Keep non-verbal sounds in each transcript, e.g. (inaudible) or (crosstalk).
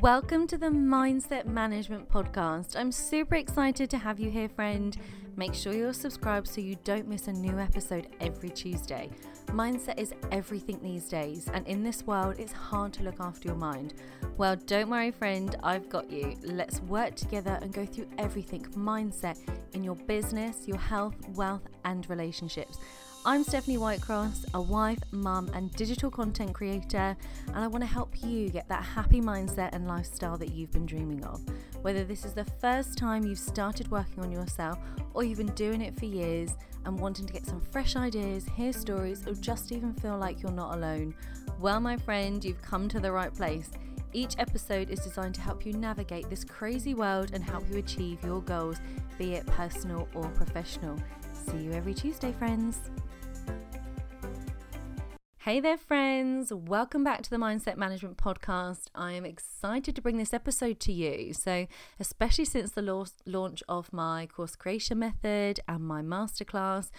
Welcome to the Mindset Management Podcast. I'm super excited to have you here, friend. Make sure you're subscribed so you don't miss a new episode every Tuesday. Mindset is everything these days, and in this world, it's hard to look after your mind. Well, don't worry, friend, I've got you. Let's work together and go through everything mindset in your business, your health, wealth, and relationships. I'm Stephanie Whitecross, a wife, mum, and digital content creator, and I want to help you get that happy mindset and lifestyle that you've been dreaming of. Whether this is the first time you've started working on yourself or you've been doing it for years and wanting to get some fresh ideas, hear stories, or just even feel like you're not alone, well, my friend, you've come to the right place. Each episode is designed to help you navigate this crazy world and help you achieve your goals, be it personal or professional. See you every Tuesday, friends. Hey there, friends. Welcome back to the Mindset Management Podcast. I am excited to bring this episode to you. So, especially since the launch of my course creation method and my masterclass,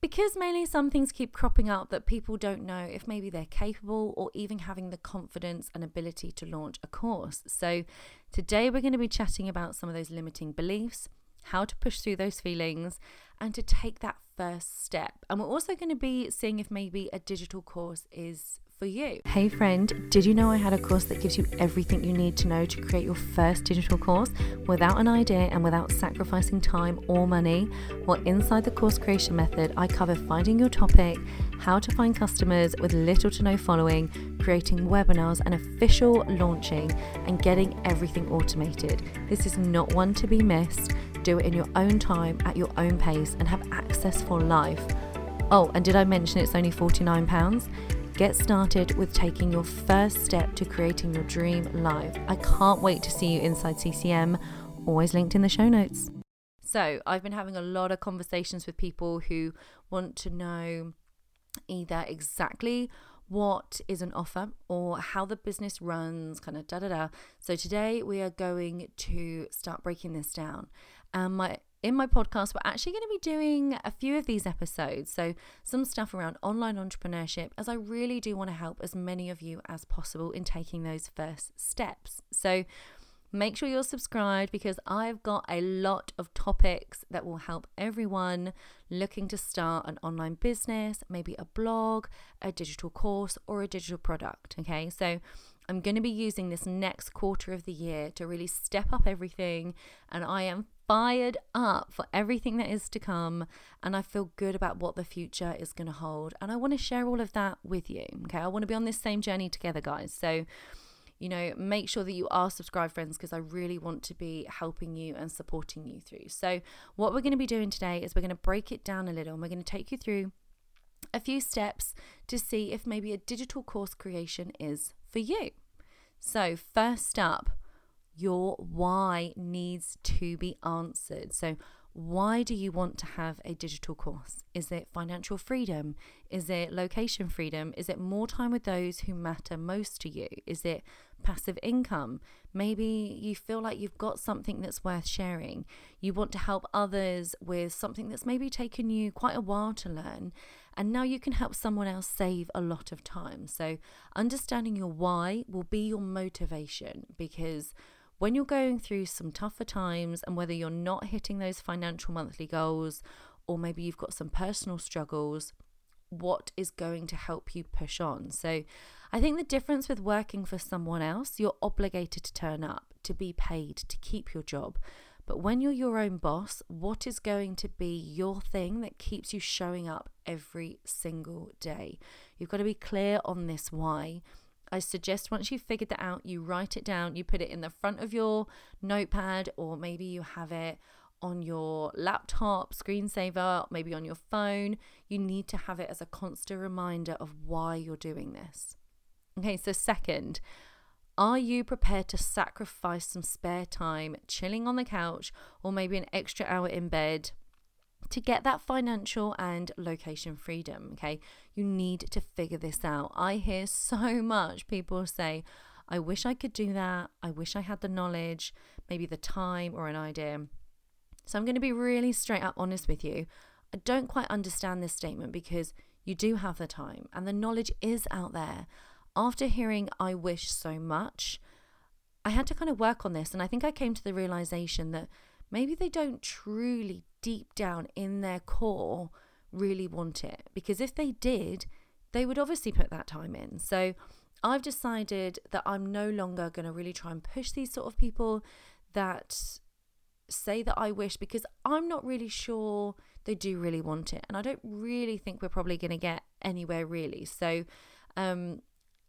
because mainly some things keep cropping up that people don't know if maybe they're capable or even having the confidence and ability to launch a course. So, today we're going to be chatting about some of those limiting beliefs, how to push through those feelings, and to take that first step. And we're also going to be seeing if maybe a digital course is for you. Hey, friend, did you know I had a course that gives you everything you need to know to create your first digital course without an idea and without sacrificing time or money? Well, inside the course creation method, I cover finding your topic, how to find customers with little to no following, creating webinars and official launching, and getting everything automated. This is not one to be missed. Do it in your own time, at your own pace, and have access for life. Oh, and did I mention it's only £49? Get started with taking your first step to creating your dream life. I can't wait to see you inside CCM, always linked in the show notes. So, I've been having a lot of conversations with people who want to know either exactly what is an offer or how the business runs, kind of da da da. So, today we are going to start breaking this down. And my in my podcast, we're actually going to be doing a few of these episodes. So, some stuff around online entrepreneurship, as I really do want to help as many of you as possible in taking those first steps. So, make sure you're subscribed because I've got a lot of topics that will help everyone looking to start an online business, maybe a blog, a digital course, or a digital product. Okay, so I'm going to be using this next quarter of the year to really step up everything, and I am fired up for everything that is to come and I feel good about what the future is going to hold. And I want to share all of that with you. Okay. I want to be on this same journey together, guys. So, you know, make sure that you are subscribed, friends, because I really want to be helping you and supporting you through. So, what we're going to be doing today is we're going to break it down a little and we're going to take you through a few steps to see if maybe a digital course creation is for you. So, first up, your why needs to be answered. So, why do you want to have a digital course? Is it financial freedom? Is it location freedom? Is it more time with those who matter most to you? Is it passive income? Maybe you feel like you've got something that's worth sharing. You want to help others with something that's maybe taken you quite a while to learn. And now you can help someone else save a lot of time. So, understanding your why will be your motivation because when you're going through some tougher times and whether you're not hitting those financial monthly goals or maybe you've got some personal struggles, what is going to help you push on? So, I think the difference with working for someone else, you're obligated to turn up, to be paid, to keep your job. But when you're your own boss, what is going to be your thing that keeps you showing up every single day? You've got to be clear on this why I suggest once you've figured that out, you write it down, you put it in the front of your notepad, or maybe you have it on your laptop, screensaver, maybe on your phone. You need to have it as a constant reminder of why you're doing this. Okay, so second, are you prepared to sacrifice some spare time chilling on the couch or maybe an extra hour in bed to get that financial and location freedom, okay, you need to figure this out. I hear so (laughs) much people say, I wish I could do that. I wish I had the knowledge, maybe the time or an idea. So I'm going to be really straight up honest with you. I don't quite understand this statement because you do have the time and the knowledge is out there. After hearing I wish so much, I had to kind of work on this. And I think I came to the realization that maybe they don't truly, deep down in their core, really want it. Because if they did, they would obviously put that time in. So I've decided that I'm no longer going to really try and push these sort of people that say that I wish because I'm not really sure they do really want it. And I don't really think we're probably going to get anywhere really. So, um,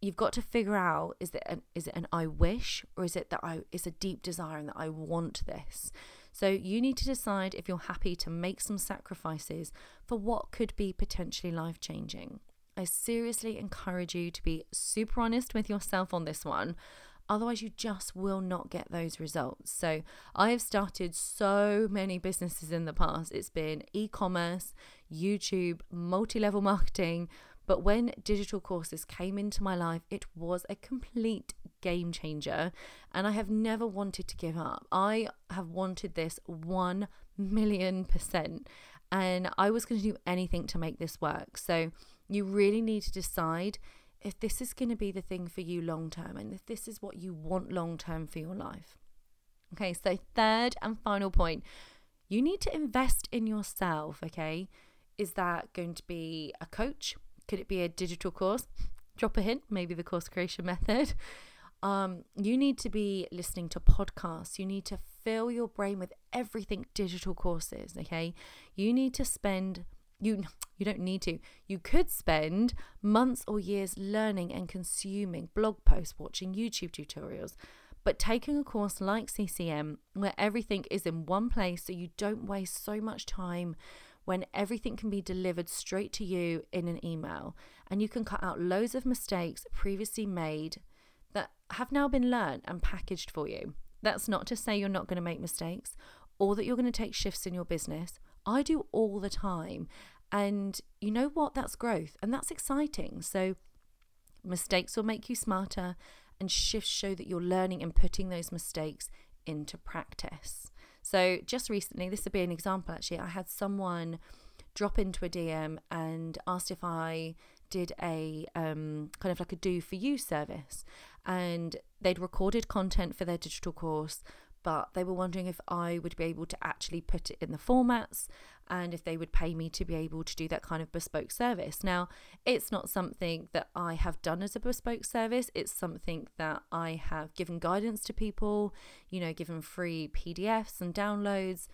you've got to figure out is it an, is it an I wish or is it that I it's a deep desire and that I want this. So you need to decide if you're happy to make some sacrifices for what could be potentially life changing. I seriously encourage you to be super honest with yourself on this one. Otherwise, you just will not get those results. So, I have started so many businesses in the past. It's been e commerce, YouTube, multi level marketing. But when digital courses came into my life, it was a complete game changer. And I have never wanted to give up. I have wanted this 1 million percent. And I was going to do anything to make this work. So, you really need to decide if this is going to be the thing for you long term and if this is what you want long term for your life. Okay, so third and final point, you need to invest in yourself. Okay, is that going to be a coach? Could it be a digital course? Drop a hint, maybe the course creation (laughs) method. Um, you need to be listening to podcasts. You need to fill your brain with everything digital courses. Okay, you need to spend you you don't need to. You could spend months or years learning and consuming blog posts, watching YouTube tutorials, but taking a course like CCM where everything is in one place so you don't waste so much time when everything can be delivered straight to you in an email and you can cut out loads of mistakes previously made that have now been learned and packaged for you. That's not to say you're not going to make mistakes or that you're going to take shifts in your business I do all the time. And you know what? That's growth and that's exciting. So mistakes will make you smarter and shifts show that you're learning and putting those mistakes into practice. So just recently, this would be an example actually. I had someone drop into a DM and asked if I did a um, kind of like a do for you service. And they'd recorded content for their digital course, but they were wondering if I would be able to actually put it in the formats and if they would pay me to be able to do that kind of bespoke service. Now, it's not something that I have done as a bespoke service, it's something that I have given guidance to people, you know, given free PDFs and downloads,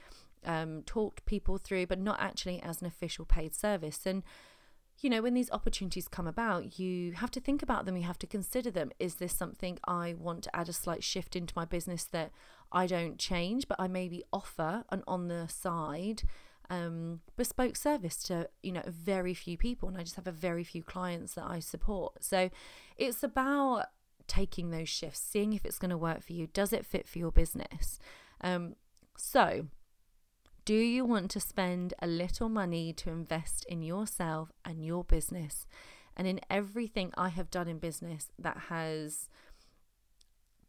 um, talked people through, but not actually as an official paid service. And you know, when these opportunities come about, you have to think about them, you have to consider them. Is this something I want to add a slight shift into my business that I don't change, but I maybe offer an on the side um, bespoke service to, you know, very few people. And I just have a very few clients that I support. So it's about taking those shifts, seeing if it's going to work for you. Does it fit for your business? Um, so, do you want to spend a little money to invest in yourself and your business? And in everything I have done in business that has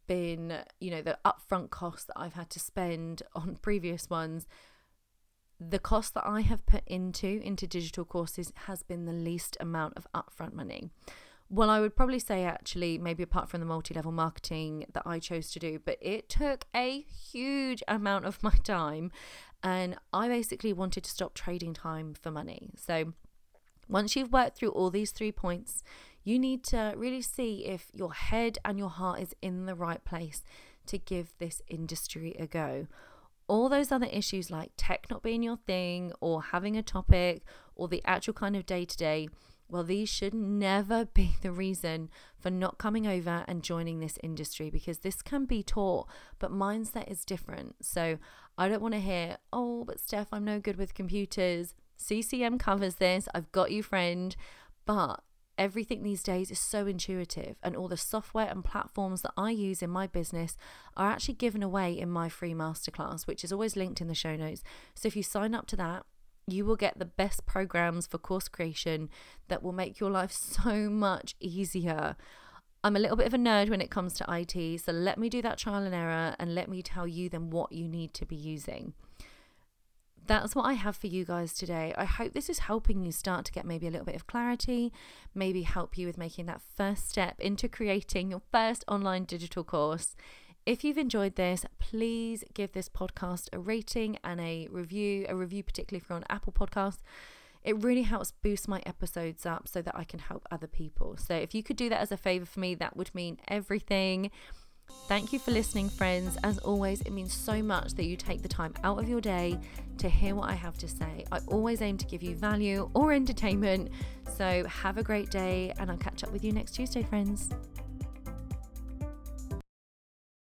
been, you know, the upfront costs that I've had to spend (laughs) on previous ones, the cost that I have put into into digital courses has been the least amount of upfront money. Well, I would probably say actually, maybe apart from the multi level marketing that I chose to do, but it took a huge amount of my time. And I basically wanted to stop trading time for money. So once you've worked through all these three points, you need to really see if your head and your heart is in the right place to give this industry a go. All those other issues like tech not being your thing or having a topic or the actual kind of day to day well, these should never (laughs) be the reason for not coming over and joining this industry because this can be taught, but mindset is different. So I don't want to hear, oh, but Steph, I'm no good with computers. CCM covers this. I've got you, friend. But everything these days is so intuitive, and all the software and platforms that I use in my business are actually given away in my free masterclass, which is always linked in the show notes. So if you sign up to that, you will get the best programs for course creation that will make your life (laughs) so much easier. I'm a little bit of a nerd when it comes to IT, so let me do that trial and error and let me tell you then what you need to be using. That's what I have for you guys today. I hope this is helping you start to get maybe a little bit of clarity, maybe help you with making that first step into creating your first online digital course. If you've enjoyed this, please give this podcast a rating and a review, a review particularly if you're on Apple Podcasts. It really helps boost my episodes up so that I can help other people. So if you could do that as a favor for me, that would mean everything. Thank you for listening, friends. As always, it means so much that you take the time out of your day to hear what I have to say. I always aim to give you value or entertainment. So, have a great day, and I'll catch up with you next Tuesday, friends.